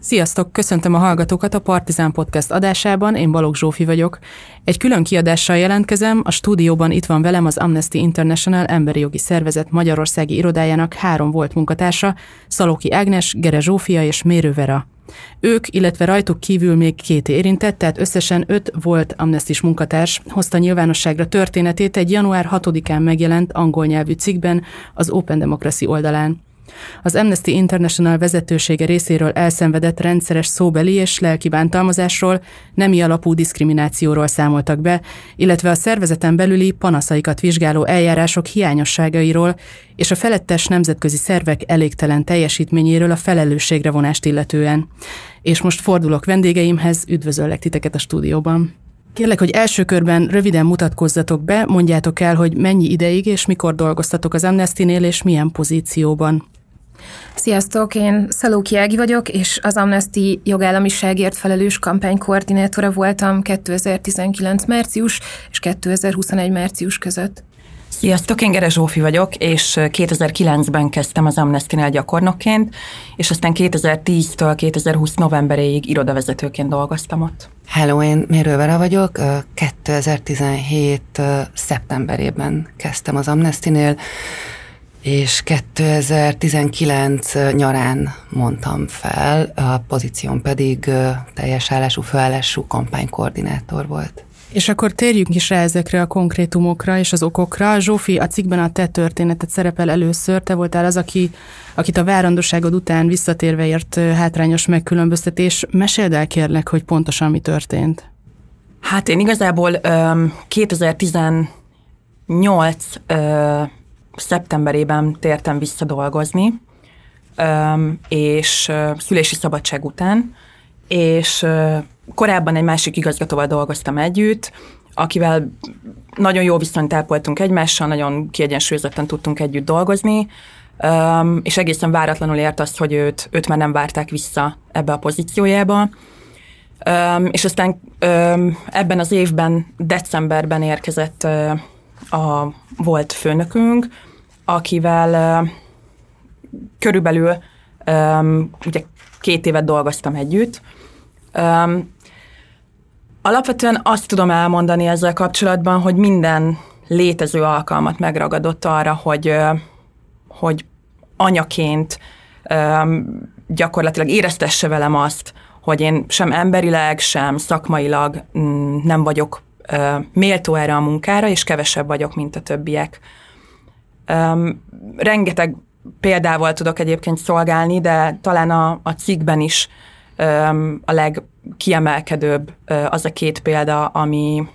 Sziasztok, köszöntöm a hallgatókat a Partizán Podcast adásában, én Balogh Zsófi vagyok. Egy külön kiadással jelentkezem, a stúdióban itt van velem az Amnesty International emberi jogi szervezet Magyarországi irodájának három volt munkatársa, Szalóki Ágnes, Gere Zsófia és Mérő Vera. Ők, illetve rajtuk kívül még két érintett, tehát összesen öt volt amnestis munkatárs hozta nyilvánosságra történetét egy január 6-án megjelent angol nyelvű cikkben az Open Democracy oldalán. Az Amnesty International vezetősége részéről elszenvedett rendszeres szóbeli és lelki bántalmazásról, nemi alapú diszkriminációról számoltak be, illetve a szervezeten belüli panaszaikat vizsgáló eljárások hiányosságairól és a felettes nemzetközi szervek elégtelen teljesítményéről a felelősségre vonást illetően. És most fordulok vendégeimhez, üdvözöllek titeket a stúdióban. Kérlek, hogy első körben röviden mutatkozzatok be, mondjátok el, hogy mennyi ideig és mikor dolgoztatok az Amnesty-nél, és milyen pozícióban. Sziasztok, én Szalóki Ági vagyok, és az Amnesty jogállamiságért felelős kampánykoordinátora voltam 2019 március és 2021 március között. Sziasztok, én Gere Zsófi vagyok, és 2009-ben kezdtem az Amnesty-nél gyakornokként, és aztán 2010-től 2020 novemberéig irodavezetőként dolgoztam ott. Hello, én Mérő Vera vagyok, 2017 szeptemberében kezdtem az Amnesty-nél, és 2019 nyarán mondtam fel, a pozíción pedig teljes állású, főállású kampánykoordinátor volt. És akkor térjünk is rá ezekre a konkrétumokra és az okokra. Zsófi, a cikkben a te történetet szerepel először. Te voltál az, aki, akit a várandóságod után visszatérve ért hátrányos megkülönböztetés. Meséld el kérlek, hogy pontosan mi történt. Hát én igazából um, 2018 uh, szeptemberében tértem vissza dolgozni, és szülési szabadság után, és korábban egy másik igazgatóval dolgoztam együtt, akivel nagyon jó viszonyt ápoltunk egymással, nagyon kiegyensúlyozottan tudtunk együtt dolgozni, és egészen váratlanul ért azt, hogy őt, őt már nem várták vissza ebbe a pozíciójába. És aztán ebben az évben, decemberben érkezett a volt főnökünk, akivel körülbelül ugye két évet dolgoztam együtt. Alapvetően azt tudom elmondani ezzel kapcsolatban, hogy minden létező alkalmat megragadott arra, hogy, hogy anyaként gyakorlatilag éreztesse velem azt, hogy én sem emberileg, sem szakmailag mm, nem vagyok méltó erre a munkára, és kevesebb vagyok, mint a többiek. Um, rengeteg példával tudok egyébként szolgálni, de talán a, a cikkben is um, a legkiemelkedőbb uh, az a két példa, ami,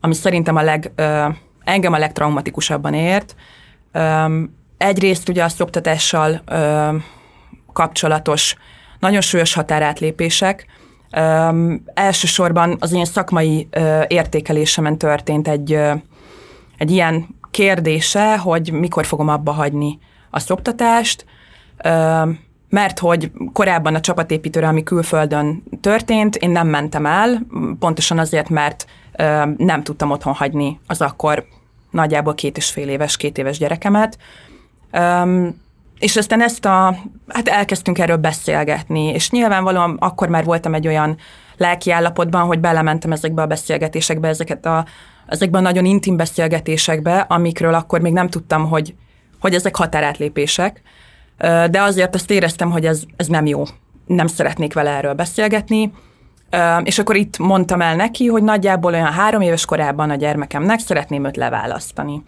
ami szerintem a leg, uh, engem a legtraumatikusabban ért. Um, egyrészt ugye a szoktatással uh, kapcsolatos nagyon súlyos határátlépések, Um, elsősorban az én szakmai uh, értékelésemen történt egy, uh, egy ilyen kérdése, hogy mikor fogom abba hagyni a szoktatást, mert hogy korábban a csapatépítőre, ami külföldön történt, én nem mentem el, pontosan azért, mert nem tudtam otthon hagyni az akkor nagyjából két és fél éves, két éves gyerekemet. És aztán ezt a, hát elkezdtünk erről beszélgetni, és nyilvánvalóan akkor már voltam egy olyan lelki állapotban, hogy belementem ezekbe a beszélgetésekbe, ezeket a ezekben a nagyon intim beszélgetésekbe, amikről akkor még nem tudtam, hogy, hogy ezek határátlépések, de azért azt éreztem, hogy ez, ez nem jó. Nem szeretnék vele erről beszélgetni, és akkor itt mondtam el neki, hogy nagyjából olyan három éves korában a gyermekemnek szeretném őt leválasztani.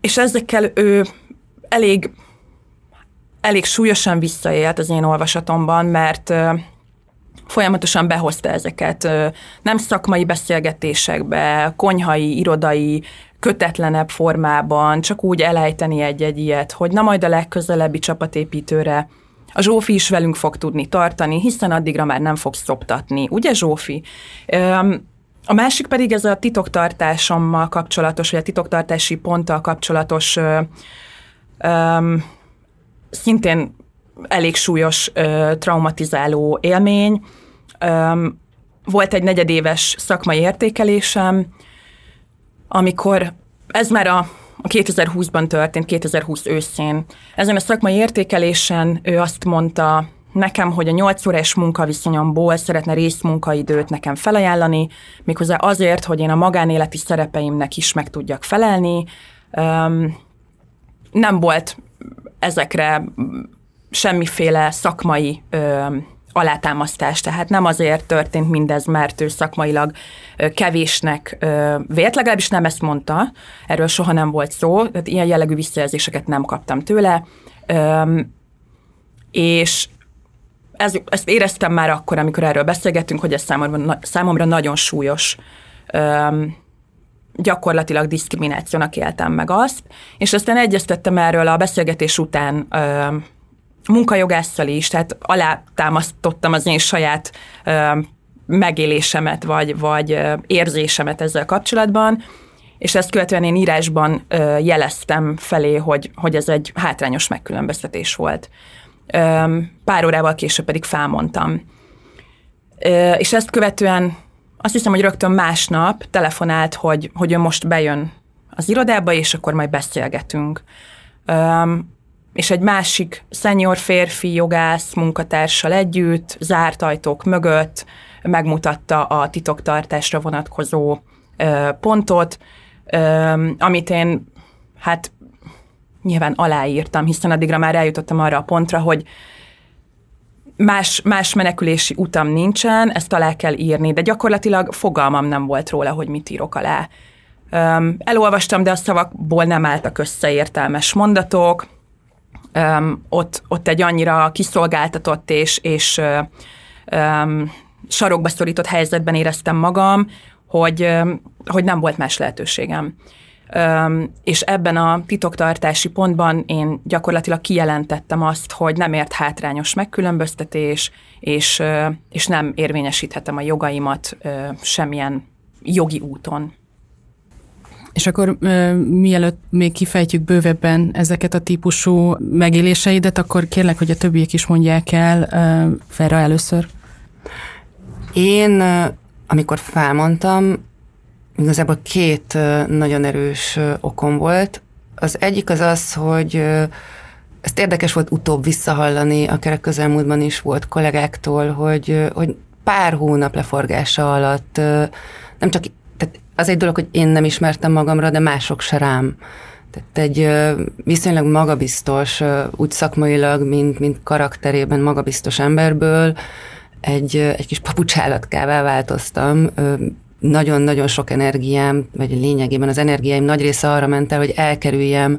És ezekkel ő elég, elég súlyosan visszaélt az én olvasatomban, mert folyamatosan behozta ezeket nem szakmai beszélgetésekbe, konyhai, irodai, kötetlenebb formában, csak úgy elejteni egy-egy ilyet, hogy na majd a legközelebbi csapatépítőre a Zsófi is velünk fog tudni tartani, hiszen addigra már nem fog szoptatni. Ugye Zsófi? A másik pedig ez a titoktartásommal kapcsolatos, vagy a titoktartási ponttal kapcsolatos szintén elég súlyos ö, traumatizáló élmény. Ö, volt egy negyedéves szakmai értékelésem, amikor ez már a, a 2020-ban történt, 2020 őszén. Ezen a szakmai értékelésen ő azt mondta nekem, hogy a 8 órás munkaviszonyomból szeretne részmunkaidőt nekem felajánlani, méghozzá azért, hogy én a magánéleti szerepeimnek is meg tudjak felelni. Nem volt ezekre semmiféle szakmai alátámasztás, tehát nem azért történt mindez, mert ő szakmailag kevésnek vélt, legalábbis nem ezt mondta, erről soha nem volt szó, tehát ilyen jellegű visszajelzéseket nem kaptam tőle, és ez, ezt éreztem már akkor, amikor erről beszélgettünk, hogy ez számomra, számomra nagyon súlyos. Gyakorlatilag diszkriminációnak éltem meg azt, és aztán egyeztettem erről a beszélgetés után munkajogásszal is, tehát alátámasztottam az én saját ö, megélésemet, vagy, vagy érzésemet ezzel kapcsolatban, és ezt követően én írásban ö, jeleztem felé, hogy, hogy ez egy hátrányos megkülönböztetés volt. Ö, pár órával később pedig felmondtam. Ö, és ezt követően azt hiszem, hogy rögtön másnap telefonált, hogy, hogy ő most bejön az irodába, és akkor majd beszélgetünk és egy másik szenyor férfi jogász munkatársal együtt, zárt ajtók mögött megmutatta a titoktartásra vonatkozó pontot, amit én hát nyilván aláírtam, hiszen addigra már eljutottam arra a pontra, hogy más, más menekülési utam nincsen, ezt alá kell írni, de gyakorlatilag fogalmam nem volt róla, hogy mit írok alá. Elolvastam, de a szavakból nem álltak össze értelmes mondatok, um, ott, ott egy annyira kiszolgáltatott és, és um, sarokba szorított helyzetben éreztem magam, hogy, um, hogy nem volt más lehetőségem. Um, és ebben a titoktartási pontban én gyakorlatilag kijelentettem azt, hogy nem ért hátrányos megkülönböztetés, és, uh, és nem érvényesíthetem a jogaimat uh, semmilyen jogi úton. És akkor mielőtt még kifejtjük bővebben ezeket a típusú megéléseidet, akkor kérlek, hogy a többiek is mondják el Ferra először. Én, amikor felmondtam, igazából két nagyon erős okom volt. Az egyik az az, hogy ezt érdekes volt utóbb visszahallani, akár a közelmúltban is volt kollégáktól, hogy, hogy pár hónap leforgása alatt nem csak az egy dolog, hogy én nem ismertem magamra, de mások se rám. Tehát egy viszonylag magabiztos, úgy szakmailag, mint, mint karakterében magabiztos emberből egy, egy kis papucsállatkává változtam. Nagyon-nagyon sok energiám, vagy lényegében az energiáim nagy része arra ment el, hogy elkerüljem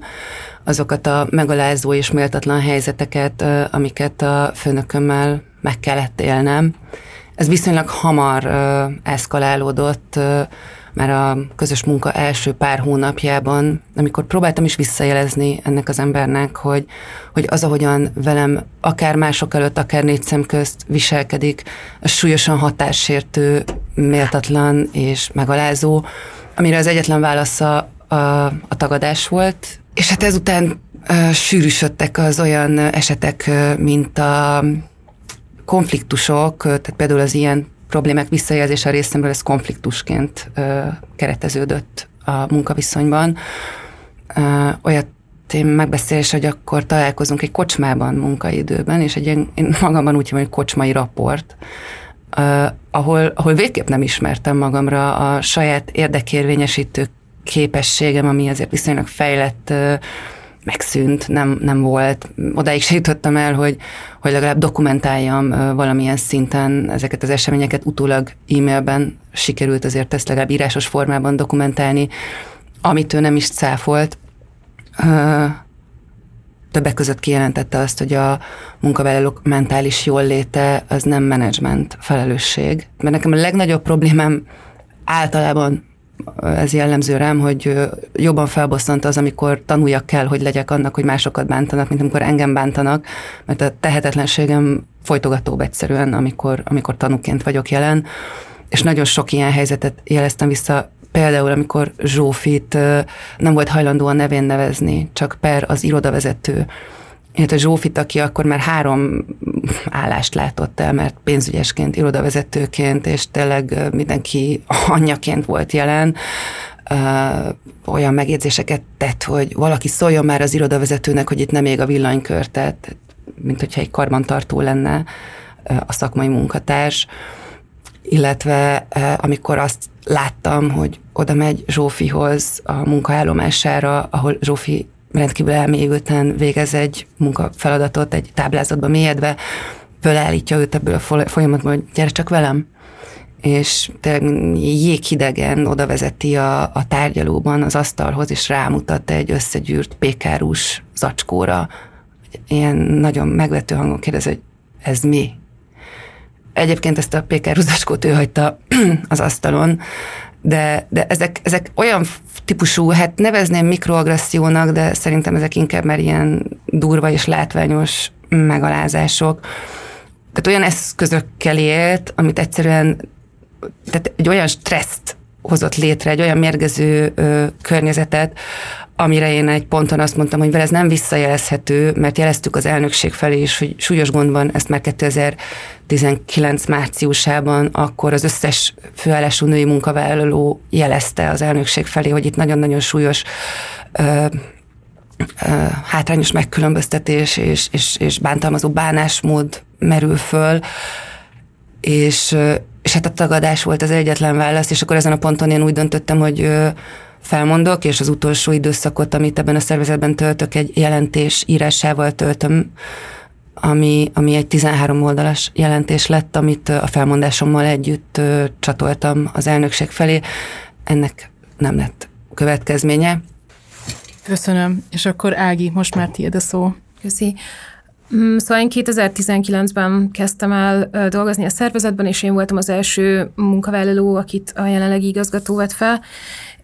azokat a megalázó és méltatlan helyzeteket, amiket a főnökömmel meg kellett élnem. Ez viszonylag hamar eszkalálódott, már a közös munka első pár hónapjában, amikor próbáltam is visszajelezni ennek az embernek, hogy, hogy az, ahogyan velem akár mások előtt, akár négy szem közt viselkedik, az súlyosan hatássértő, méltatlan és megalázó, amire az egyetlen válasza a, a tagadás volt, és hát ezután uh, sűrűsödtek az olyan esetek, mint a konfliktusok, tehát például az ilyen problémák visszajelzése részemről, ez konfliktusként ö, kereteződött a munkaviszonyban. Ö, olyat megbeszélés, hogy akkor találkozunk egy kocsmában munkaidőben, és egy ilyen, én magamban úgy hívom, hogy kocsmai raport, uh, ahol, ahol végképp nem ismertem magamra a saját érdekérvényesítő képességem, ami azért viszonylag fejlett uh, megszűnt, nem, nem volt. Odáig se jutottam el, hogy, hogy legalább dokumentáljam valamilyen szinten ezeket az eseményeket. Utólag e-mailben sikerült azért ezt legalább írásos formában dokumentálni, amit ő nem is cáfolt. Többek között kijelentette azt, hogy a munkavállalók mentális jólléte az nem menedzsment felelősség. Mert nekem a legnagyobb problémám általában ez jellemző rám, hogy jobban felbosszant az, amikor tanuljak kell, hogy legyek annak, hogy másokat bántanak, mint amikor engem bántanak, mert a tehetetlenségem folytogatóbb egyszerűen, amikor, amikor tanúként vagyok jelen, és nagyon sok ilyen helyzetet jeleztem vissza, például amikor Zsófit nem volt hajlandó a nevén nevezni, csak per az irodavezető, illetve Zsófit, aki akkor már három állást látott el, mert pénzügyesként, irodavezetőként, és tényleg mindenki anyjaként volt jelen, olyan megjegyzéseket tett, hogy valaki szóljon már az irodavezetőnek, hogy itt nem ég a villanykör, tehát mint hogyha egy karbantartó lenne a szakmai munkatárs, illetve amikor azt láttam, hogy oda megy Zsófihoz a munkaállomására, ahol Zsófi rendkívül elmélyülten végez egy munkafeladatot, egy táblázatba mélyedve, fölállítja őt ebből a folyamatból, hogy gyere csak velem, és tényleg jéghidegen oda vezeti a, a tárgyalóban az asztalhoz, és rámutat egy összegyűrt pékárus zacskóra. Ilyen nagyon megvető hangon kérdez, hogy ez mi? Egyébként ezt a pékárus zacskót ő hagyta az asztalon, de, de ezek, ezek olyan típusú, hát nevezném mikroagressziónak, de szerintem ezek inkább már ilyen durva és látványos megalázások. Tehát olyan eszközökkel élt, amit egyszerűen tehát egy olyan stresszt hozott létre, egy olyan mérgező ö, környezetet, amire én egy ponton azt mondtam, hogy vele ez nem visszajelezhető, mert jeleztük az elnökség felé is, hogy súlyos gond van, ezt már 2019 márciusában, akkor az összes főállású női munkavállaló jelezte az elnökség felé, hogy itt nagyon-nagyon súlyos ö, hátrányos megkülönböztetés és, és, és bántalmazó bánásmód merül föl, és, és hát a tagadás volt az egyetlen válasz, és akkor ezen a ponton én úgy döntöttem, hogy felmondok, és az utolsó időszakot, amit ebben a szervezetben töltök, egy jelentés írásával töltöm, ami, ami egy 13 oldalas jelentés lett, amit a felmondásommal együtt csatoltam az elnökség felé. Ennek nem lett következménye. Köszönöm. És akkor Ági, most már tiéd a szó. Köszi. Mm, szóval én 2019-ben kezdtem el dolgozni a szervezetben, és én voltam az első munkavállaló, akit a jelenlegi igazgató vett fel,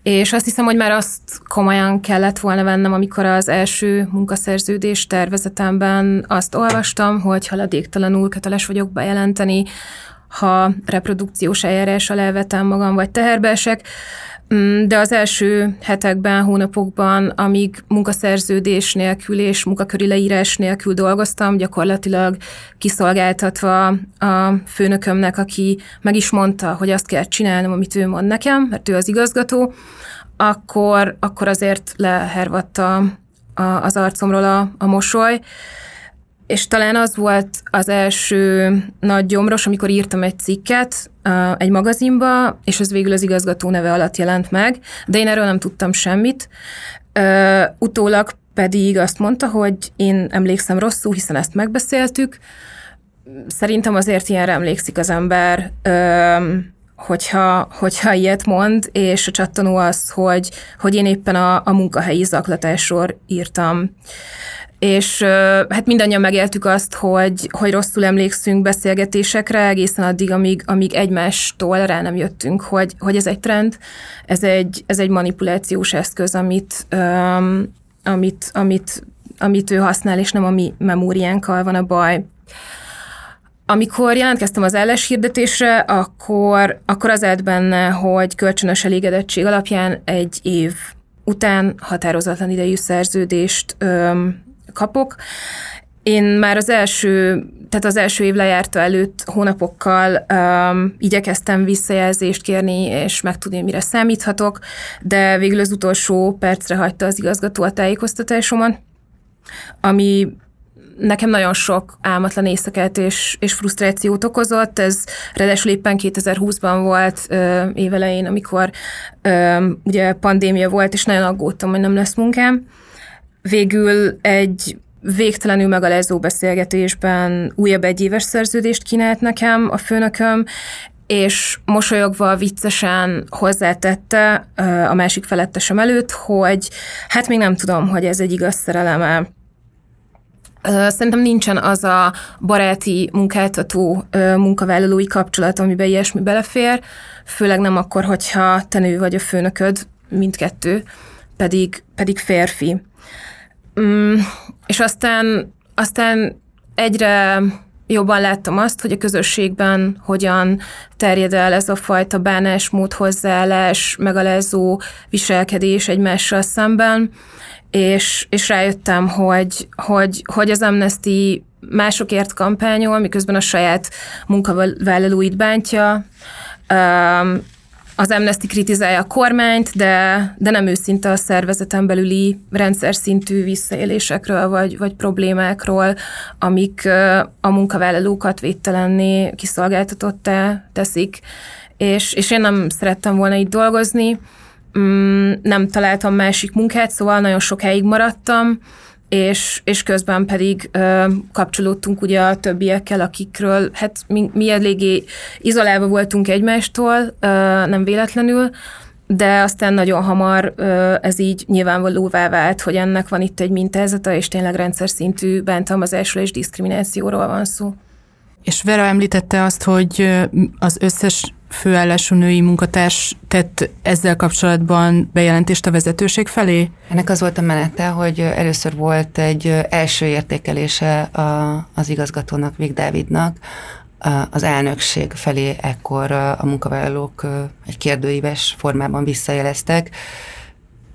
és azt hiszem, hogy már azt komolyan kellett volna vennem, amikor az első munkaszerződés tervezetemben azt olvastam, hogy haladéktalanul köteles vagyok bejelenteni, ha reprodukciós eljárással elvetem magam, vagy teherbe esek, de az első hetekben, hónapokban, amíg munkaszerződés nélkül és munkaköri leírás nélkül dolgoztam, gyakorlatilag kiszolgáltatva a főnökömnek, aki meg is mondta, hogy azt kell csinálnom, amit ő mond nekem, mert ő az igazgató, akkor, akkor azért lehervatta a, az arcomról a, a mosoly, és talán az volt az első nagy gyomros, amikor írtam egy cikket egy magazinba, és ez végül az igazgató neve alatt jelent meg, de én erről nem tudtam semmit. Utólag pedig azt mondta, hogy én emlékszem rosszul, hiszen ezt megbeszéltük. Szerintem azért ilyenre emlékszik az ember, hogyha, hogyha ilyet mond, és a csattanó az, hogy, hogy én éppen a, a munkahelyi zaklatásról írtam és hát mindannyian megéltük azt, hogy, hogy rosszul emlékszünk beszélgetésekre egészen addig, amíg, amíg egymástól rá nem jöttünk, hogy, hogy ez egy trend, ez egy, ez egy manipulációs eszköz, amit, um, amit, amit, amit ő használ, és nem a mi memóriánkkal van a baj. Amikor jelentkeztem az hirdetésre, akkor, akkor az állt benne, hogy kölcsönös elégedettség alapján egy év után határozatlan idejű szerződést öm, kapok. Én már az első, tehát az első év lejárta előtt hónapokkal um, igyekeztem visszajelzést kérni, és megtudni, mire számíthatok, de végül az utolsó percre hagyta az igazgató a tájékoztatásomat, ami nekem nagyon sok álmatlan éjszakát és, és frusztrációt okozott. Ez ráadásul éppen 2020-ban volt ö, évelején, amikor ö, ugye pandémia volt, és nagyon aggódtam, hogy nem lesz munkám. Végül egy végtelenül megalázó beszélgetésben újabb egyéves szerződést kínált nekem a főnököm, és mosolyogva viccesen hozzátette a másik felettesem előtt, hogy hát még nem tudom, hogy ez egy igaz szereleme. Szerintem nincsen az a baráti, munkáltató, munkavállalói kapcsolat, amiben ilyesmi belefér, főleg nem akkor, hogyha te nő vagy a főnököd, mindkettő, pedig, pedig férfi. Mm, és aztán, aztán egyre jobban láttam azt, hogy a közösségben hogyan terjed el ez a fajta bánásmód, hozzáállás, megalázó viselkedés egymással szemben, és, és rájöttem, hogy, hogy, hogy az Amnesty másokért kampányol, miközben a saját munkavállalóit bántja, az Amnesty kritizálja a kormányt, de, de nem őszinte a szervezeten belüli rendszer szintű visszaélésekről vagy, vagy problémákról, amik a munkavállalókat védtelenné kiszolgáltatottá teszik. És, és én nem szerettem volna itt dolgozni, mm, nem találtam másik munkát, szóval nagyon sokáig maradtam, és, és közben pedig ö, kapcsolódtunk ugye a többiekkel, akikről hát mi, mi eléggé izolálva voltunk egymástól, ö, nem véletlenül, de aztán nagyon hamar ö, ez így nyilvánvalóvá vált, hogy ennek van itt egy mintázata, és tényleg rendszer szintű bántalmazásról és diszkriminációról van szó. És Vera említette azt, hogy az összes főállású női munkatárs tett ezzel kapcsolatban bejelentést a vezetőség felé? Ennek az volt a menete, hogy először volt egy első értékelése a, az igazgatónak, Vig Dávidnak, az elnökség felé ekkor a munkavállalók egy kérdőíves formában visszajeleztek,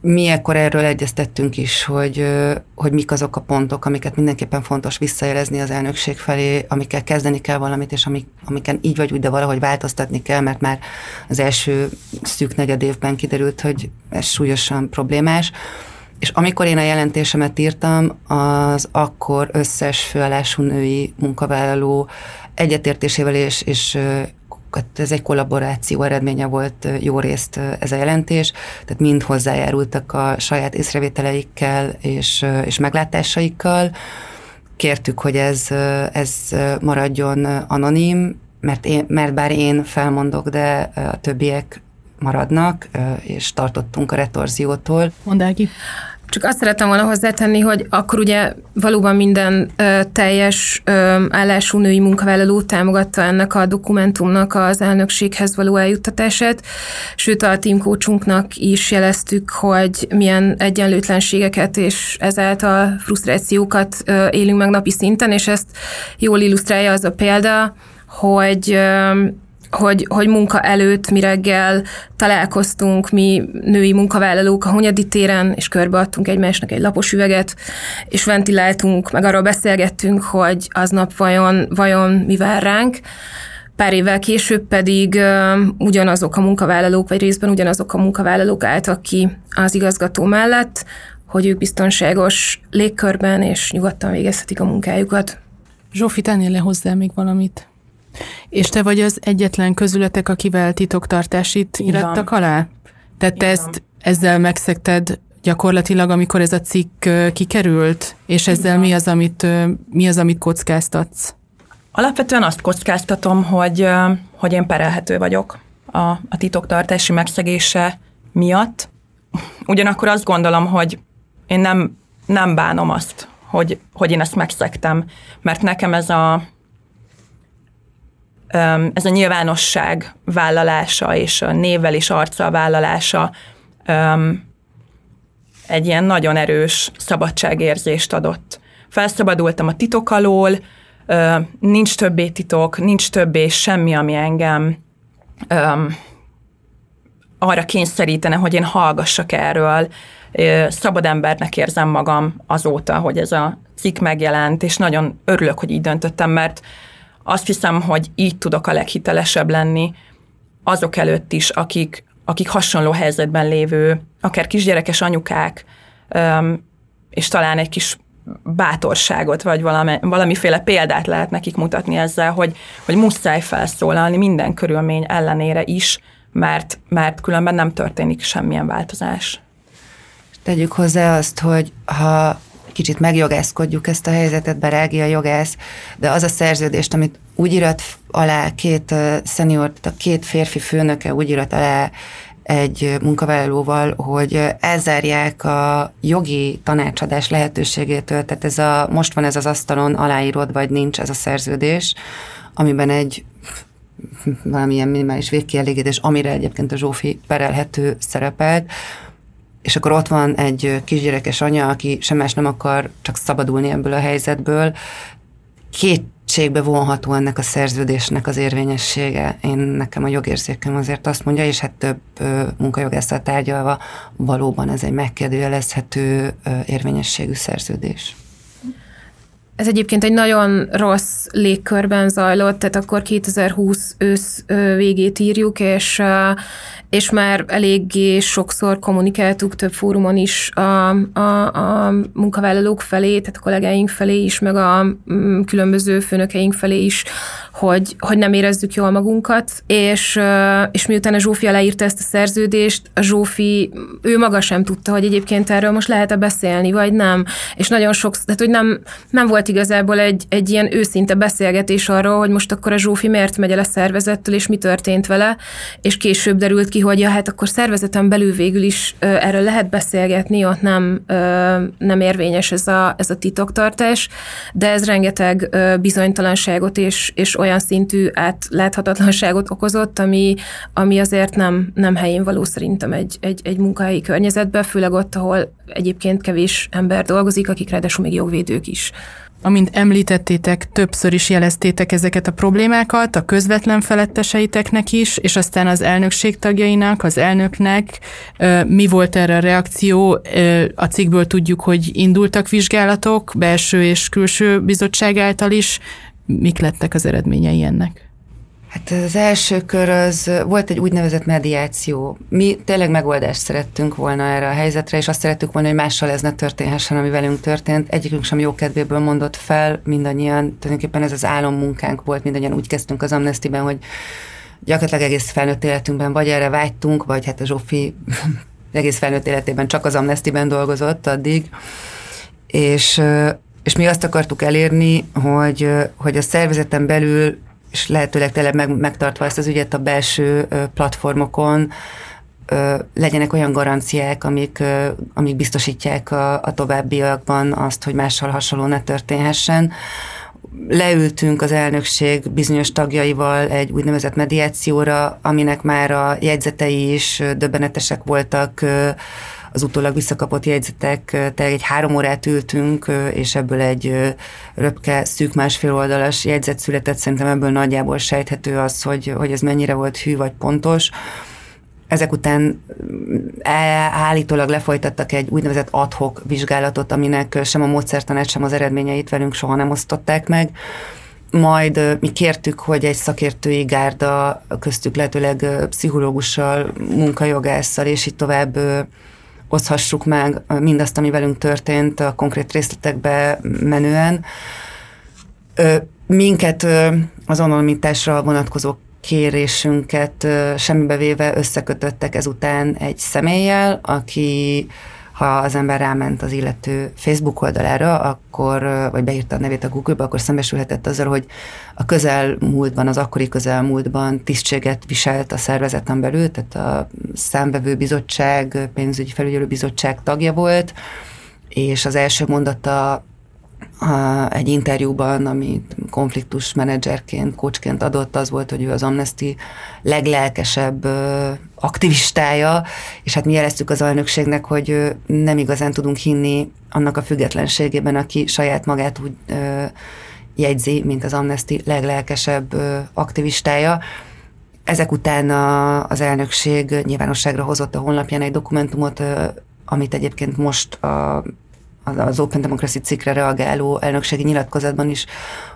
mi ekkor erről egyeztettünk is, hogy, hogy mik azok a pontok, amiket mindenképpen fontos visszajelezni az elnökség felé, amikkel kezdeni kell valamit, és amik, amiken így vagy úgy, de valahogy változtatni kell, mert már az első szűk negyed évben kiderült, hogy ez súlyosan problémás. És amikor én a jelentésemet írtam, az akkor összes főállású női munkavállaló egyetértésével és, és ez egy kollaboráció eredménye volt jó részt ez a jelentés, tehát mind hozzájárultak a saját észrevételeikkel és, és meglátásaikkal. Kértük, hogy ez, ez maradjon anonim, mert, én, mert bár én felmondok, de a többiek maradnak, és tartottunk a retorziótól. Mondd el ki. Csak azt szeretem volna hozzátenni, hogy akkor ugye valóban minden ö, teljes ö, állású női munkavállaló támogatta ennek a dokumentumnak az elnökséghez való eljuttatását, sőt a teamcoachunknak is jeleztük, hogy milyen egyenlőtlenségeket és ezáltal frusztrációkat ö, élünk meg napi szinten, és ezt jól illusztrálja az a példa, hogy ö, hogy, hogy munka előtt mi reggel találkoztunk, mi női munkavállalók a Hunyadi téren, és körbeadtunk egymásnak egy lapos üveget, és ventiláltunk, meg arról beszélgettünk, hogy aznap vajon, vajon mi vár ránk. Pár évvel később pedig uh, ugyanazok a munkavállalók, vagy részben ugyanazok a munkavállalók álltak ki az igazgató mellett, hogy ők biztonságos légkörben és nyugodtan végezhetik a munkájukat. Zsófi, tennél le hozzá még valamit? És te vagy az egyetlen közületek, akivel titoktartásit irattak alá? Tehát te ezt ezzel megszekted gyakorlatilag, amikor ez a cikk kikerült, és ezzel mi az, amit, mi az, amit kockáztatsz? Alapvetően azt kockáztatom, hogy, hogy én perelhető vagyok a, a titoktartási megszegése miatt. Ugyanakkor azt gondolom, hogy én nem, nem bánom azt, hogy, hogy én ezt megszektem, mert nekem ez a, ez a nyilvánosság vállalása és a névvel és arccal vállalása egy ilyen nagyon erős szabadságérzést adott. Felszabadultam a titok alól, nincs többé titok, nincs többé semmi, ami engem arra kényszerítene, hogy én hallgassak erről. Szabad embernek érzem magam azóta, hogy ez a cikk megjelent, és nagyon örülök, hogy így döntöttem, mert azt hiszem, hogy így tudok a leghitelesebb lenni azok előtt is, akik, akik hasonló helyzetben lévő, akár kisgyerekes anyukák, és talán egy kis bátorságot, vagy valami, valamiféle példát lehet nekik mutatni ezzel, hogy, hogy muszáj felszólalni minden körülmény ellenére is, mert, mert különben nem történik semmilyen változás. Tegyük hozzá azt, hogy ha kicsit megjogászkodjuk ezt a helyzetet, berági a jogász, de az a szerződést, amit úgy irat alá két szenior, a két férfi főnöke úgy irat alá egy munkavállalóval, hogy elzárják a jogi tanácsadás lehetőségétől, tehát ez a, most van ez az asztalon aláírod, vagy nincs ez a szerződés, amiben egy valamilyen minimális végkielégítés, amire egyébként a Zsófi perelhető szerepelt, és akkor ott van egy kisgyerekes anya, aki sem más nem akar csak szabadulni ebből a helyzetből, kétségbe vonható ennek a szerződésnek az érvényessége. Én nekem a jogérzékem azért azt mondja, és hát több munkajogásszal tárgyalva valóban ez egy megkérdőjelezhető érvényességű szerződés. Ez egyébként egy nagyon rossz légkörben zajlott, tehát akkor 2020 ősz végét írjuk, és, és már eléggé sokszor kommunikáltuk több fórumon is a, a, a munkavállalók felé, tehát a kollégáink felé is, meg a mm, különböző főnökeink felé is, hogy, hogy nem érezzük jól magunkat, és, és miután a Zsófi aláírta ezt a szerződést, a Zsófi, ő maga sem tudta, hogy egyébként erről most lehet-e beszélni, vagy nem. És nagyon sok, tehát hogy nem, nem volt igazából egy, egy ilyen őszinte beszélgetés arról, hogy most akkor a Zsófi miért megy el a szervezettől, és mi történt vele, és később derült ki, hogy ja, hát akkor szervezeten belül végül is erről lehet beszélgetni, ott nem, nem érvényes ez a, ez a titoktartás, de ez rengeteg bizonytalanságot és, és olyan szintű átláthatatlanságot okozott, ami, ami azért nem, nem helyén való szerintem egy, egy, egy munkahelyi környezetben, főleg ott, ahol egyébként kevés ember dolgozik, akik ráadásul még jogvédők is. Amint említettétek, többször is jeleztétek ezeket a problémákat, a közvetlen feletteseiteknek is, és aztán az elnökség tagjainak, az elnöknek. Mi volt erre a reakció? A cikkből tudjuk, hogy indultak vizsgálatok, belső és külső bizottság által is. Mik lettek az eredményei ennek? Hát az első kör az volt egy úgynevezett mediáció. Mi tényleg megoldást szerettünk volna erre a helyzetre, és azt szerettük volna, hogy mással ez ne történhessen, ami velünk történt. Egyikünk sem jó kedvéből mondott fel, mindannyian, tulajdonképpen ez az álommunkánk volt, mindannyian úgy kezdtünk az Amnestiben, hogy gyakorlatilag egész felnőtt életünkben vagy erre vágytunk, vagy hát a Zsófi egész felnőtt életében csak az Amnestiben dolgozott addig, és és mi azt akartuk elérni, hogy, hogy a szervezeten belül és lehetőleg tényleg meg, megtartva ezt az ügyet a belső platformokon, legyenek olyan garanciák, amik, amik biztosítják a, a továbbiakban azt, hogy mással hasonló ne történhessen. Leültünk az elnökség bizonyos tagjaival egy úgynevezett mediációra, aminek már a jegyzetei is döbbenetesek voltak, az utólag visszakapott jegyzetek, tehát egy három órát ültünk, és ebből egy röpke szűk másfél oldalas jegyzet született, szerintem ebből nagyjából sejthető az, hogy, hogy ez mennyire volt hű vagy pontos. Ezek után állítólag lefolytattak egy úgynevezett adhok vizsgálatot, aminek sem a módszertanát, sem az eredményeit velünk soha nem osztották meg. Majd mi kértük, hogy egy szakértői gárda, köztük lehetőleg pszichológussal, munkajogásszal, és így tovább oszhassuk meg mindazt, ami velünk történt a konkrét részletekbe menően. Minket az anonimitásra vonatkozó kérésünket semmibe véve összekötöttek ezután egy személlyel, aki ha az ember ráment az illető Facebook oldalára, akkor, vagy beírta a nevét a Google-ba, akkor szembesülhetett azzal, hogy a közelmúltban, az akkori közelmúltban tisztséget viselt a szervezeten belül, tehát a számbevő bizottság, pénzügyi felügyelő bizottság tagja volt, és az első mondata egy interjúban, amit konfliktus menedzserként, coachként adott, az volt, hogy ő az Amnesty leglelkesebb aktivistája, és hát mi jeleztük az elnökségnek, hogy nem igazán tudunk hinni annak a függetlenségében, aki saját magát úgy jegyzi, mint az Amnesty leglelkesebb aktivistája. Ezek után az elnökség nyilvánosságra hozott a honlapján egy dokumentumot, amit egyébként most a az Open Democracy cikkre reagáló elnökségi nyilatkozatban is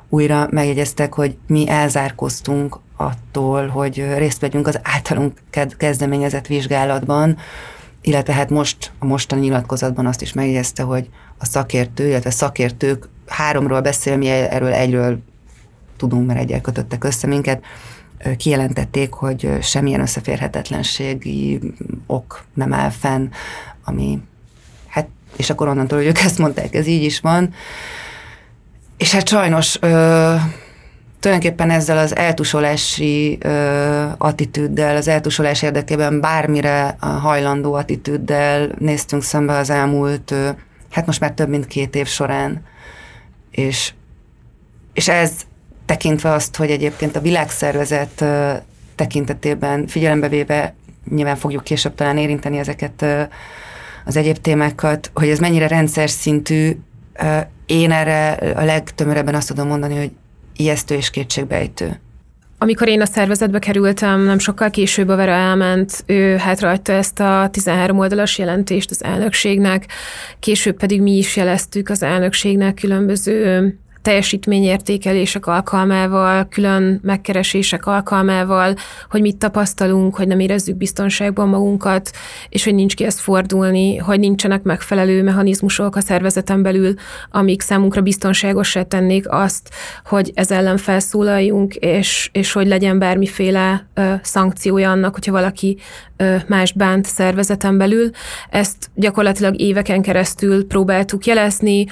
újra megjegyeztek, hogy mi elzárkoztunk attól, hogy részt vegyünk az általunk kezdeményezett vizsgálatban, illetve hát most a mostani nyilatkozatban azt is megjegyezte, hogy a szakértő, illetve szakértők háromról beszél, mi erről egyről tudunk, mert egyel kötöttek össze minket, kijelentették, hogy semmilyen összeférhetetlenségi ok nem áll fenn, ami és akkor onnantól, hogy ők ezt mondták, ez így is van. És hát sajnos ö, tulajdonképpen ezzel az eltusolási ö, attitűddel, az eltusolás érdekében bármire hajlandó attitűddel néztünk szembe az elmúlt, ö, hát most már több mint két év során. És, és ez tekintve azt, hogy egyébként a világszervezet ö, tekintetében figyelembe véve, nyilván fogjuk később talán érinteni ezeket ö, az egyéb témákat, hogy ez mennyire rendszer szintű, én erre a legtömörebben azt tudom mondani, hogy ijesztő és kétségbejtő. Amikor én a szervezetbe kerültem, nem sokkal később a Vera elment, ő hátrahagyta ezt a 13 oldalas jelentést az elnökségnek, később pedig mi is jeleztük az elnökségnek különböző teljesítményértékelések alkalmával, külön megkeresések alkalmával, hogy mit tapasztalunk, hogy nem érezzük biztonságban magunkat, és hogy nincs ki ezt fordulni, hogy nincsenek megfelelő mechanizmusok a szervezeten belül, amik számunkra biztonságosá tennék azt, hogy ez ellen felszólaljunk, és, és hogy legyen bármiféle ö, szankciója annak, hogyha valaki más bánt szervezeten belül. Ezt gyakorlatilag éveken keresztül próbáltuk jelezni,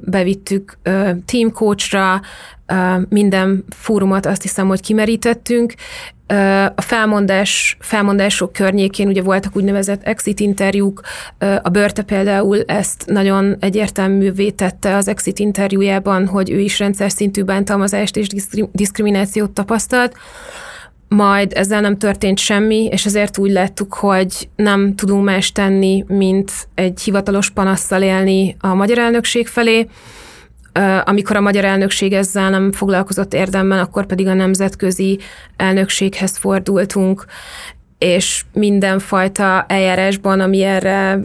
bevittük team coachra, minden fórumot azt hiszem, hogy kimerítettünk. A felmondás, felmondások környékén ugye voltak úgynevezett exit interjúk, a Börte például ezt nagyon egyértelművé tette az exit interjújában, hogy ő is rendszer szintű bántalmazást és diszkriminációt tapasztalt majd ezzel nem történt semmi, és ezért úgy láttuk, hogy nem tudunk más tenni, mint egy hivatalos panasszal élni a magyar elnökség felé. Amikor a magyar elnökség ezzel nem foglalkozott érdemben, akkor pedig a nemzetközi elnökséghez fordultunk, és mindenfajta eljárásban, ami erre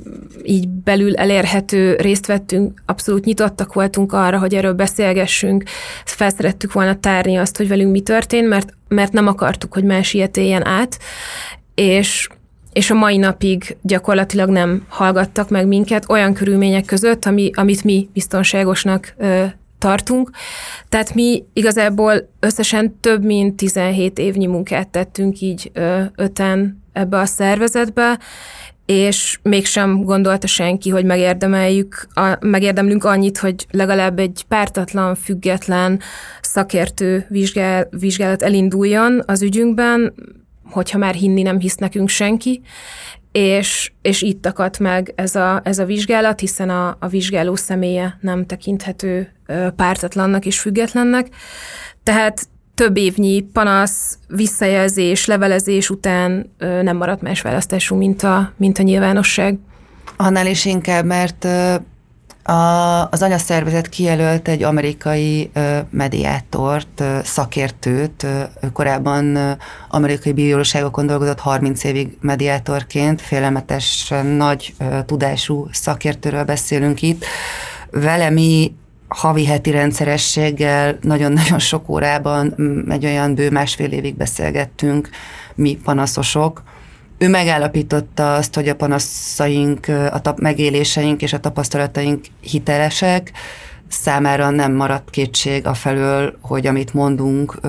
így belül elérhető, részt vettünk, abszolút nyitottak voltunk arra, hogy erről beszélgessünk, felszerettük volna tárni azt, hogy velünk mi történt, mert, mert nem akartuk, hogy más ilyet éljen át, és és a mai napig gyakorlatilag nem hallgattak meg minket olyan körülmények között, ami, amit mi biztonságosnak ö, tartunk. Tehát mi igazából összesen több mint 17 évnyi munkát tettünk így öten ebbe a szervezetbe, és mégsem gondolta senki, hogy megérdemeljük, a, megérdemlünk annyit, hogy legalább egy pártatlan, független szakértő vizsgál, vizsgálat elinduljon az ügyünkben, hogyha már hinni nem hisz nekünk senki, és, és itt akadt meg ez a, ez a vizsgálat, hiszen a, a vizsgáló személye nem tekinthető pártatlannak és függetlennek. Tehát több évnyi panasz, visszajelzés, levelezés után nem maradt más választású, mint a, mint a nyilvánosság. Annál is inkább, mert a, az anyaszervezet kijelölt egy amerikai mediátort, szakértőt, korábban amerikai bíróságokon dolgozott 30 évig mediátorként, félelmetesen nagy tudású szakértőről beszélünk itt. Vele mi havi-heti rendszerességgel nagyon-nagyon sok órában egy olyan bő másfél évig beszélgettünk, mi panaszosok, ő megállapította azt, hogy a panaszaink, a tap- megéléseink és a tapasztalataink hitelesek, számára nem maradt kétség a felől, hogy amit mondunk,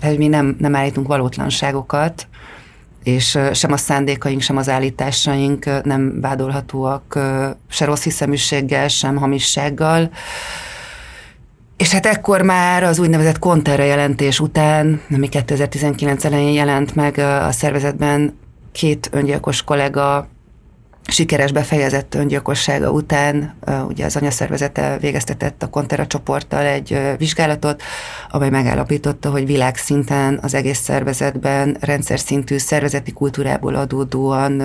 hogy mi nem, nem állítunk valótlanságokat, és sem a szándékaink, sem az állításaink nem vádolhatóak se rossz hiszeműséggel, sem hamissággal. És hát ekkor már az úgynevezett konterra jelentés után, ami 2019 elején jelent meg a szervezetben, két öngyilkos kollega sikeres befejezett öngyilkossága után ugye az anyaszervezete végeztetett a Kontera csoporttal egy vizsgálatot, amely megállapította, hogy világszinten az egész szervezetben rendszer szintű szervezeti kultúrából adódóan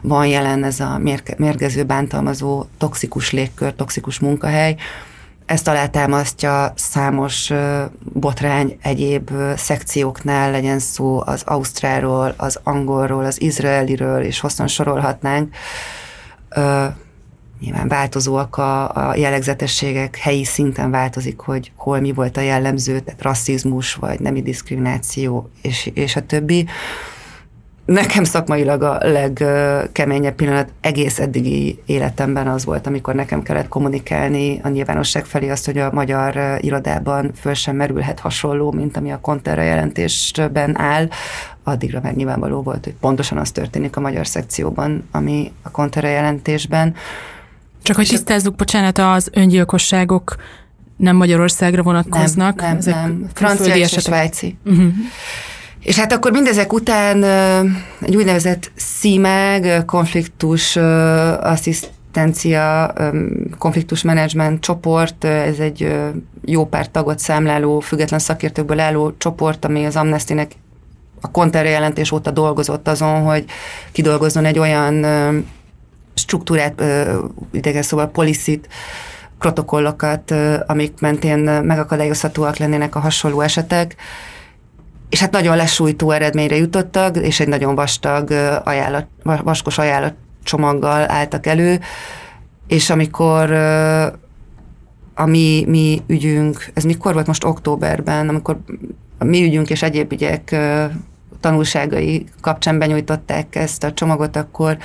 van jelen ez a mérgező, bántalmazó, toxikus légkör, toxikus munkahely, ezt alátámasztja számos botrány egyéb szekcióknál, legyen szó az Ausztráról, az Angolról, az Izraeliről, és hosszan sorolhatnánk. Nyilván változóak a, a jellegzetességek, helyi szinten változik, hogy hol mi volt a jellemző, tehát rasszizmus, vagy nemi diszkrimináció, és, és a többi. Nekem szakmailag a legkeményebb pillanat egész eddigi életemben az volt, amikor nekem kellett kommunikálni a nyilvánosság felé azt, hogy a magyar irodában föl sem merülhet hasonló, mint ami a Konterra jelentésben áll. Addigra meg nyilvánvaló volt, hogy pontosan az történik a magyar szekcióban, ami a Konterra jelentésben. Csak hogy tisztázzuk, bocsánat, az öngyilkosságok nem Magyarországra vonatkoznak. Nem, nem, Ezek nem. Francia és svájci. Uh-huh. És hát akkor mindezek után egy úgynevezett CIMAG, konfliktus asszisztencia, konfliktus menedzsment csoport, ez egy jó pár tagot számláló, független szakértőkből álló csoport, ami az Amnestynek a konterre jelentés óta dolgozott azon, hogy kidolgozzon egy olyan struktúrát, idegen szóval policit, protokollokat, amik mentén megakadályozhatóak lennének a hasonló esetek, és hát nagyon lesújtó eredményre jutottak, és egy nagyon vastag ajánlat, vaskos ajánlatcsomaggal álltak elő, és amikor a mi, mi ügyünk, ez mikor volt? Most októberben, amikor a mi ügyünk és egyéb ügyek tanulságai kapcsán benyújtották ezt a csomagot, akkor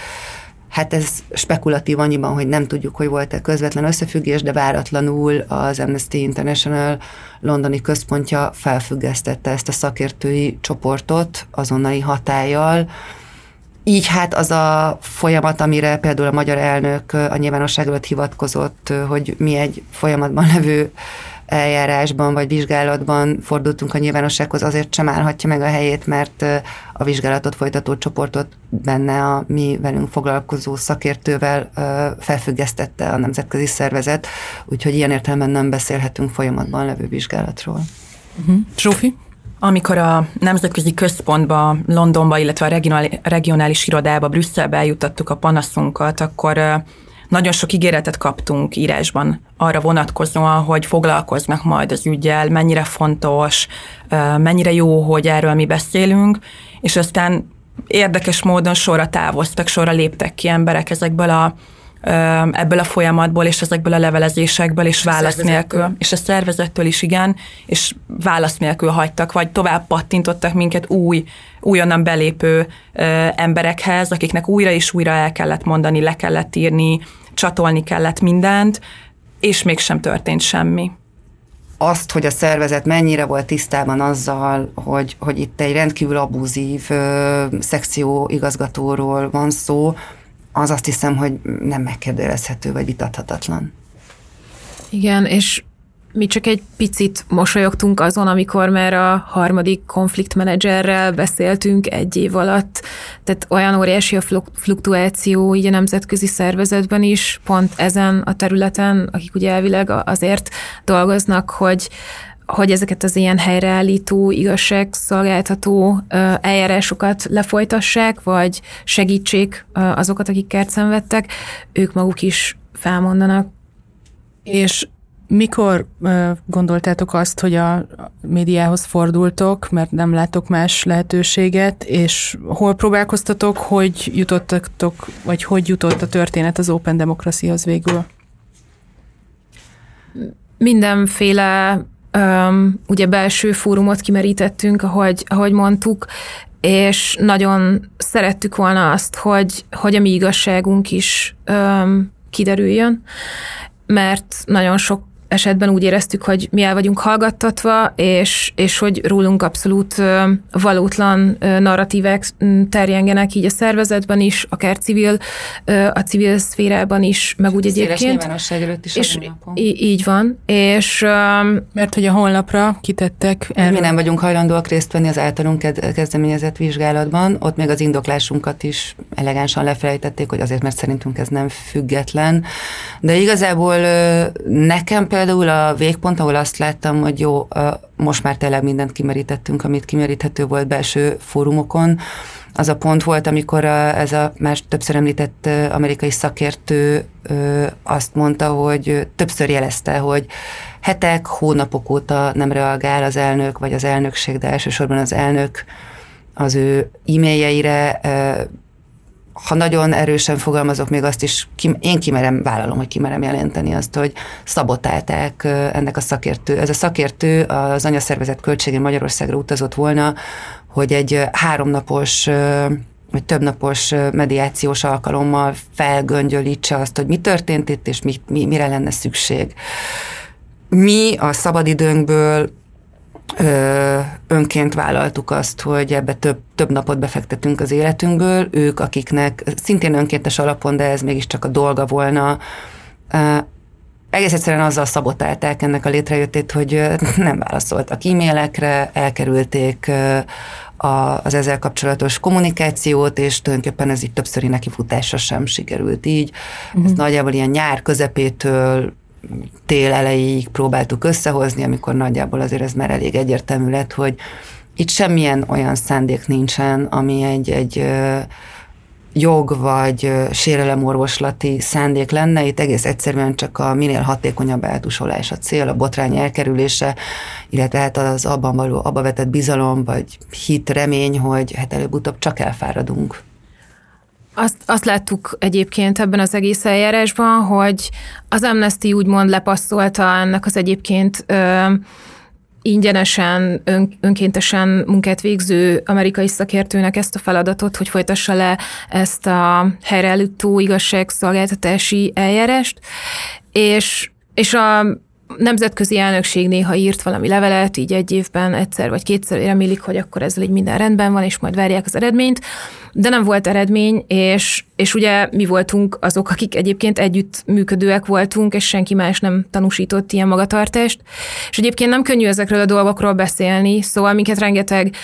Hát ez spekulatív annyiban, hogy nem tudjuk, hogy volt-e közvetlen összefüggés, de váratlanul az Amnesty International londoni központja felfüggesztette ezt a szakértői csoportot azonnali hatállyal, így hát az a folyamat, amire például a magyar elnök a nyilvánosság előtt hivatkozott, hogy mi egy folyamatban levő eljárásban vagy vizsgálatban fordultunk a nyilvánossághoz, azért sem állhatja meg a helyét, mert a vizsgálatot folytató csoportot benne a mi velünk foglalkozó szakértővel felfüggesztette a nemzetközi szervezet, úgyhogy ilyen értelemben nem beszélhetünk folyamatban levő vizsgálatról. Uh-huh. Zsófi? Amikor a nemzetközi központba, Londonba, illetve a regionális irodába, Brüsszelbe eljutottuk a panaszunkat, akkor nagyon sok ígéretet kaptunk írásban arra vonatkozóan, hogy foglalkoznak majd az ügyel, mennyire fontos, mennyire jó, hogy erről mi beszélünk, és aztán érdekes módon sorra távoztak, sorra léptek ki emberek ezekből a ebből a folyamatból, és ezekből a levelezésekből, és válasz nélkül, és a szervezettől is igen, és válasz nélkül hagytak, vagy tovább pattintottak minket új, újonnan belépő emberekhez, akiknek újra és újra el kellett mondani, le kellett írni, csatolni kellett mindent, és mégsem történt semmi azt, hogy a szervezet mennyire volt tisztában azzal, hogy, hogy itt egy rendkívül abúzív ö, szekció igazgatóról van szó, az azt hiszem, hogy nem megkérdőjelezhető, vagy vitathatatlan. Igen, és mi csak egy picit mosolyogtunk azon, amikor már a harmadik konfliktmenedzserrel beszéltünk egy év alatt, tehát olyan óriási a fluktuáció így a nemzetközi szervezetben is, pont ezen a területen, akik ugye elvileg azért dolgoznak, hogy hogy ezeket az ilyen helyreállító, igazságszolgáltató eljárásokat lefolytassák, vagy segítsék azokat, akik kert szenvedtek, ők maguk is felmondanak. És mikor gondoltátok azt, hogy a médiához fordultok, mert nem látok más lehetőséget, és hol próbálkoztatok, hogy jutottatok, vagy hogy jutott a történet az Open Democracy-hoz végül? Mindenféle um, ugye belső fórumot kimerítettünk, ahogy, ahogy mondtuk, és nagyon szerettük volna azt, hogy, hogy a mi igazságunk is um, kiderüljön, mert nagyon sok esetben úgy éreztük, hogy mi el vagyunk hallgattatva, és, és hogy rólunk abszolút valótlan narratívek terjengenek így a szervezetben is, akár civil, a civil szférában is, meg úgy egyébként. Előtt is és így van, és... Mert hogy a honlapra kitettek erről. Mi nem vagyunk hajlandóak részt venni az általunk kezdeményezett vizsgálatban, ott még az indoklásunkat is elegánsan lefelejtették, hogy azért, mert szerintünk ez nem független, de igazából nekem például például a végpont, ahol azt láttam, hogy jó, most már tényleg mindent kimerítettünk, amit kimeríthető volt belső fórumokon, az a pont volt, amikor ez a már többször említett amerikai szakértő azt mondta, hogy többször jelezte, hogy hetek, hónapok óta nem reagál az elnök, vagy az elnökség, de elsősorban az elnök az ő e-mailjeire, ha nagyon erősen fogalmazok, még azt is, én kimerem, vállalom, hogy kimerem jelenteni azt, hogy szabotálták ennek a szakértő. Ez a szakértő az anyaszervezet költségén Magyarországra utazott volna, hogy egy háromnapos vagy többnapos mediációs alkalommal felgöngyölítse azt, hogy mi történt itt, és mi, mi, mire lenne szükség. Mi a szabadidőnkből önként vállaltuk azt, hogy ebbe több, több napot befektetünk az életünkből, ők, akiknek szintén önkéntes alapon, de ez mégiscsak a dolga volna, egész egyszerűen azzal szabotálták ennek a létrejöttét, hogy nem válaszoltak e-mailekre, elkerülték az ezzel kapcsolatos kommunikációt, és tulajdonképpen ez így többszöri nekifutásra sem sikerült így. Uh-huh. Ez mhm. nagyjából ilyen nyár közepétől tél elejéig próbáltuk összehozni, amikor nagyjából azért ez már elég egyértelmű lett, hogy itt semmilyen olyan szándék nincsen, ami egy, egy jog vagy sérelemorvoslati szándék lenne, itt egész egyszerűen csak a minél hatékonyabb eltusolás a cél, a botrány elkerülése, illetve hát az abban való, abba vetett bizalom, vagy hit, remény, hogy hát előbb-utóbb csak elfáradunk. Azt, azt láttuk egyébként ebben az egész eljárásban, hogy az Amnesty úgymond lepasszolta ennek az egyébként ö, ingyenesen, ön, önkéntesen munkát végző amerikai szakértőnek ezt a feladatot, hogy folytassa le ezt a helyreállító igazságszolgáltatási eljárást, és, és a nemzetközi elnökség néha írt valami levelet, így egy évben egyszer vagy kétszer remélik, hogy akkor ezzel így minden rendben van, és majd várják az eredményt de nem volt eredmény, és, és ugye mi voltunk azok, akik egyébként együtt működőek voltunk, és senki más nem tanúsított ilyen magatartást. És egyébként nem könnyű ezekről a dolgokról beszélni, szóval minket rengeteg,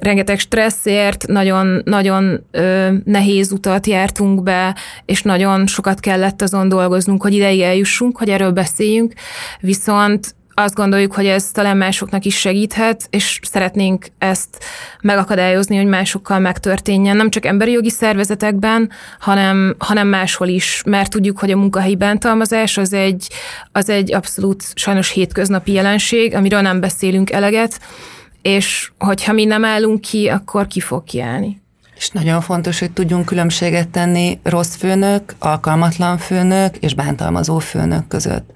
rengeteg stresszért, nagyon, nagyon ö, nehéz utat jártunk be, és nagyon sokat kellett azon dolgoznunk, hogy ideig eljussunk, hogy erről beszéljünk, viszont azt gondoljuk, hogy ez talán másoknak is segíthet, és szeretnénk ezt megakadályozni, hogy másokkal megtörténjen, nem csak emberi jogi szervezetekben, hanem, hanem máshol is, mert tudjuk, hogy a munkahelyi bántalmazás az egy, az egy abszolút sajnos hétköznapi jelenség, amiről nem beszélünk eleget, és hogyha mi nem állunk ki, akkor ki fog kiállni. És nagyon fontos, hogy tudjunk különbséget tenni rossz főnök, alkalmatlan főnök és bántalmazó főnök között.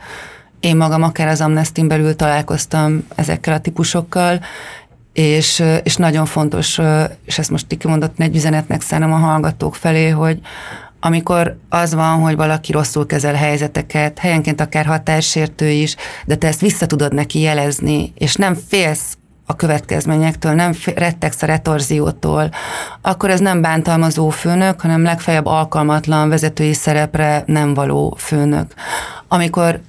Én magam akár az Amnestin belül találkoztam ezekkel a típusokkal, és, és nagyon fontos, és ezt most kimondott egy üzenetnek szánom a hallgatók felé, hogy amikor az van, hogy valaki rosszul kezel helyzeteket, helyenként akár határsértő is, de te ezt vissza tudod neki jelezni, és nem félsz a következményektől, nem rettegsz a retorziótól, akkor ez nem bántalmazó főnök, hanem legfeljebb alkalmatlan vezetői szerepre nem való főnök. Amikor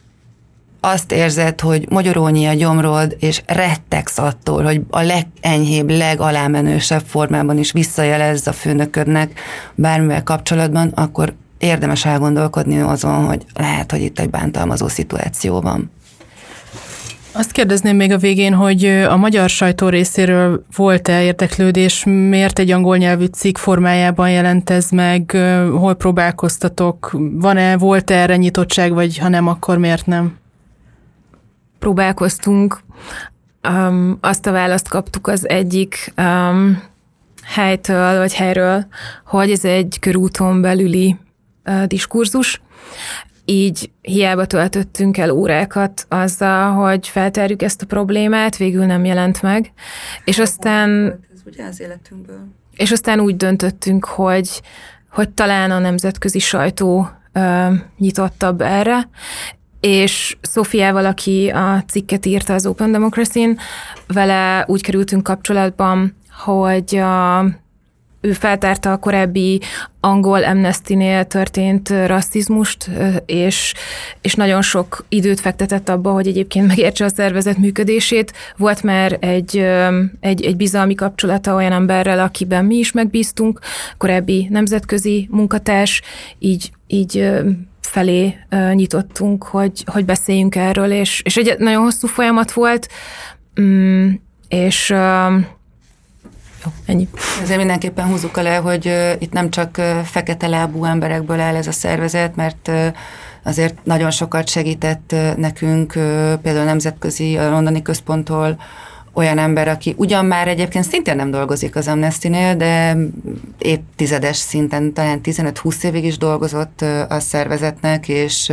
azt érzed, hogy magyarónyi a gyomrod, és rettegsz attól, hogy a legenyhébb, legalámenősebb formában is visszajelezz a főnöködnek bármivel kapcsolatban, akkor érdemes elgondolkodni azon, hogy lehet, hogy itt egy bántalmazó szituáció van. Azt kérdezném még a végén, hogy a magyar sajtó részéről volt-e érdeklődés, miért egy angol nyelvű cikk formájában jelent ez meg, hol próbálkoztatok, van-e, volt-e erre nyitottság, vagy ha nem, akkor miért nem? Próbálkoztunk, um, azt a választ kaptuk az egyik um, helytől, vagy helyről, hogy ez egy körúton belüli uh, diskurzus, így hiába töltöttünk el órákat azzal, hogy feltárjuk ezt a problémát, végül nem jelent meg. És aztán... Ez ugye az életünkből. És aztán úgy döntöttünk, hogy, hogy talán a nemzetközi sajtó uh, nyitottabb erre, és Szofiával, aki a cikket írta az Open Democracy-n, vele úgy kerültünk kapcsolatban, hogy a, ő feltárta a korábbi angol Amnesty-nél történt rasszizmust, és, és nagyon sok időt fektetett abba, hogy egyébként megértse a szervezet működését. Volt már egy, egy, egy bizalmi kapcsolata olyan emberrel, akiben mi is megbíztunk, korábbi nemzetközi munkatárs, így, így felé nyitottunk, hogy, hogy beszéljünk erről, és, és egy nagyon hosszú folyamat volt, mm, és jó, ennyi. Ezért mindenképpen húzzuk le, hogy itt nem csak fekete lábú emberekből áll ez a szervezet, mert azért nagyon sokat segített nekünk, például a Nemzetközi a Londoni Központtól, olyan ember, aki ugyan már egyébként szintén nem dolgozik az Amnesty-nél, de évtizedes szinten, talán 15-20 évig is dolgozott a szervezetnek, és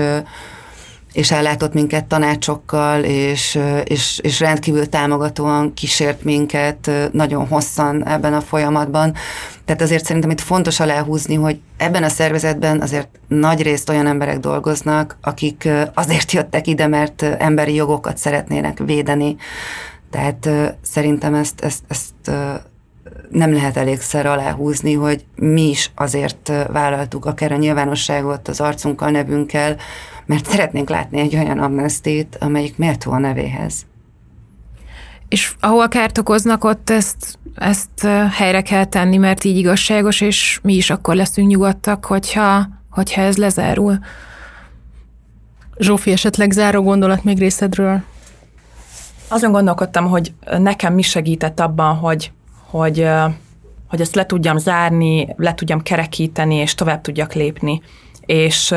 és ellátott minket tanácsokkal, és, és, és rendkívül támogatóan kísért minket nagyon hosszan ebben a folyamatban. Tehát azért szerintem itt fontos aláhúzni, hogy ebben a szervezetben azért nagy részt olyan emberek dolgoznak, akik azért jöttek ide, mert emberi jogokat szeretnének védeni, tehát szerintem ezt, ezt, ezt nem lehet elégszer aláhúzni, hogy mi is azért vállaltuk akár a nyilvánosságot az arcunkkal, nevünkkel, mert szeretnénk látni egy olyan amnestét, amelyik méltó a nevéhez. És ahol kárt okoznak, ott ezt, ezt helyre kell tenni, mert így igazságos, és mi is akkor leszünk nyugodtak, hogyha, hogyha ez lezárul. Zsófi, esetleg záró gondolat még részedről? Azon gondolkodtam, hogy nekem mi segített abban, hogy, hogy, hogy ezt le tudjam zárni, le tudjam kerekíteni, és tovább tudjak lépni. És,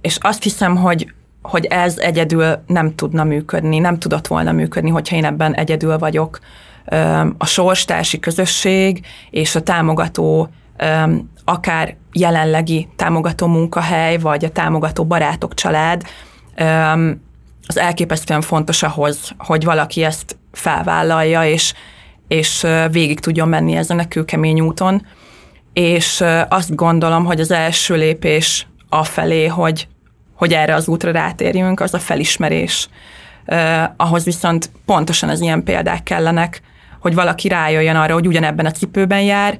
és azt hiszem, hogy, hogy ez egyedül nem tudna működni, nem tudott volna működni, hogyha én ebben egyedül vagyok. A sorstársi közösség és a támogató akár jelenlegi támogató munkahely, vagy a támogató barátok, család, az elképesztően fontos ahhoz, hogy valaki ezt felvállalja, és, és végig tudjon menni ezen a kőkemény úton. És azt gondolom, hogy az első lépés afelé, hogy, hogy erre az útra rátérjünk, az a felismerés. ahhoz viszont pontosan az ilyen példák kellenek, hogy valaki rájöjjön arra, hogy ugyanebben a cipőben jár,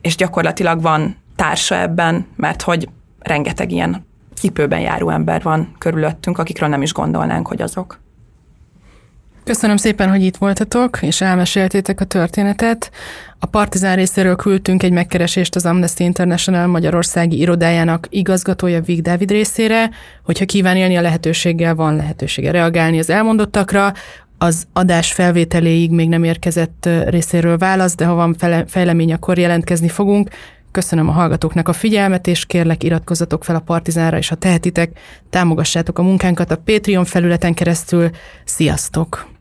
és gyakorlatilag van társa ebben, mert hogy rengeteg ilyen cipőben járó ember van körülöttünk, akikről nem is gondolnánk, hogy azok. Köszönöm szépen, hogy itt voltatok, és elmeséltétek a történetet. A Partizán részéről küldtünk egy megkeresést az Amnesty International Magyarországi irodájának igazgatója Vig Dávid részére, hogyha kíván élni a lehetőséggel, van lehetősége reagálni az elmondottakra. Az adás felvételéig még nem érkezett részéről válasz, de ha van fejlemény, akkor jelentkezni fogunk. Köszönöm a hallgatóknak a figyelmet, és kérlek iratkozzatok fel a Partizánra, és ha tehetitek, támogassátok a munkánkat a Patreon felületen keresztül. Sziasztok!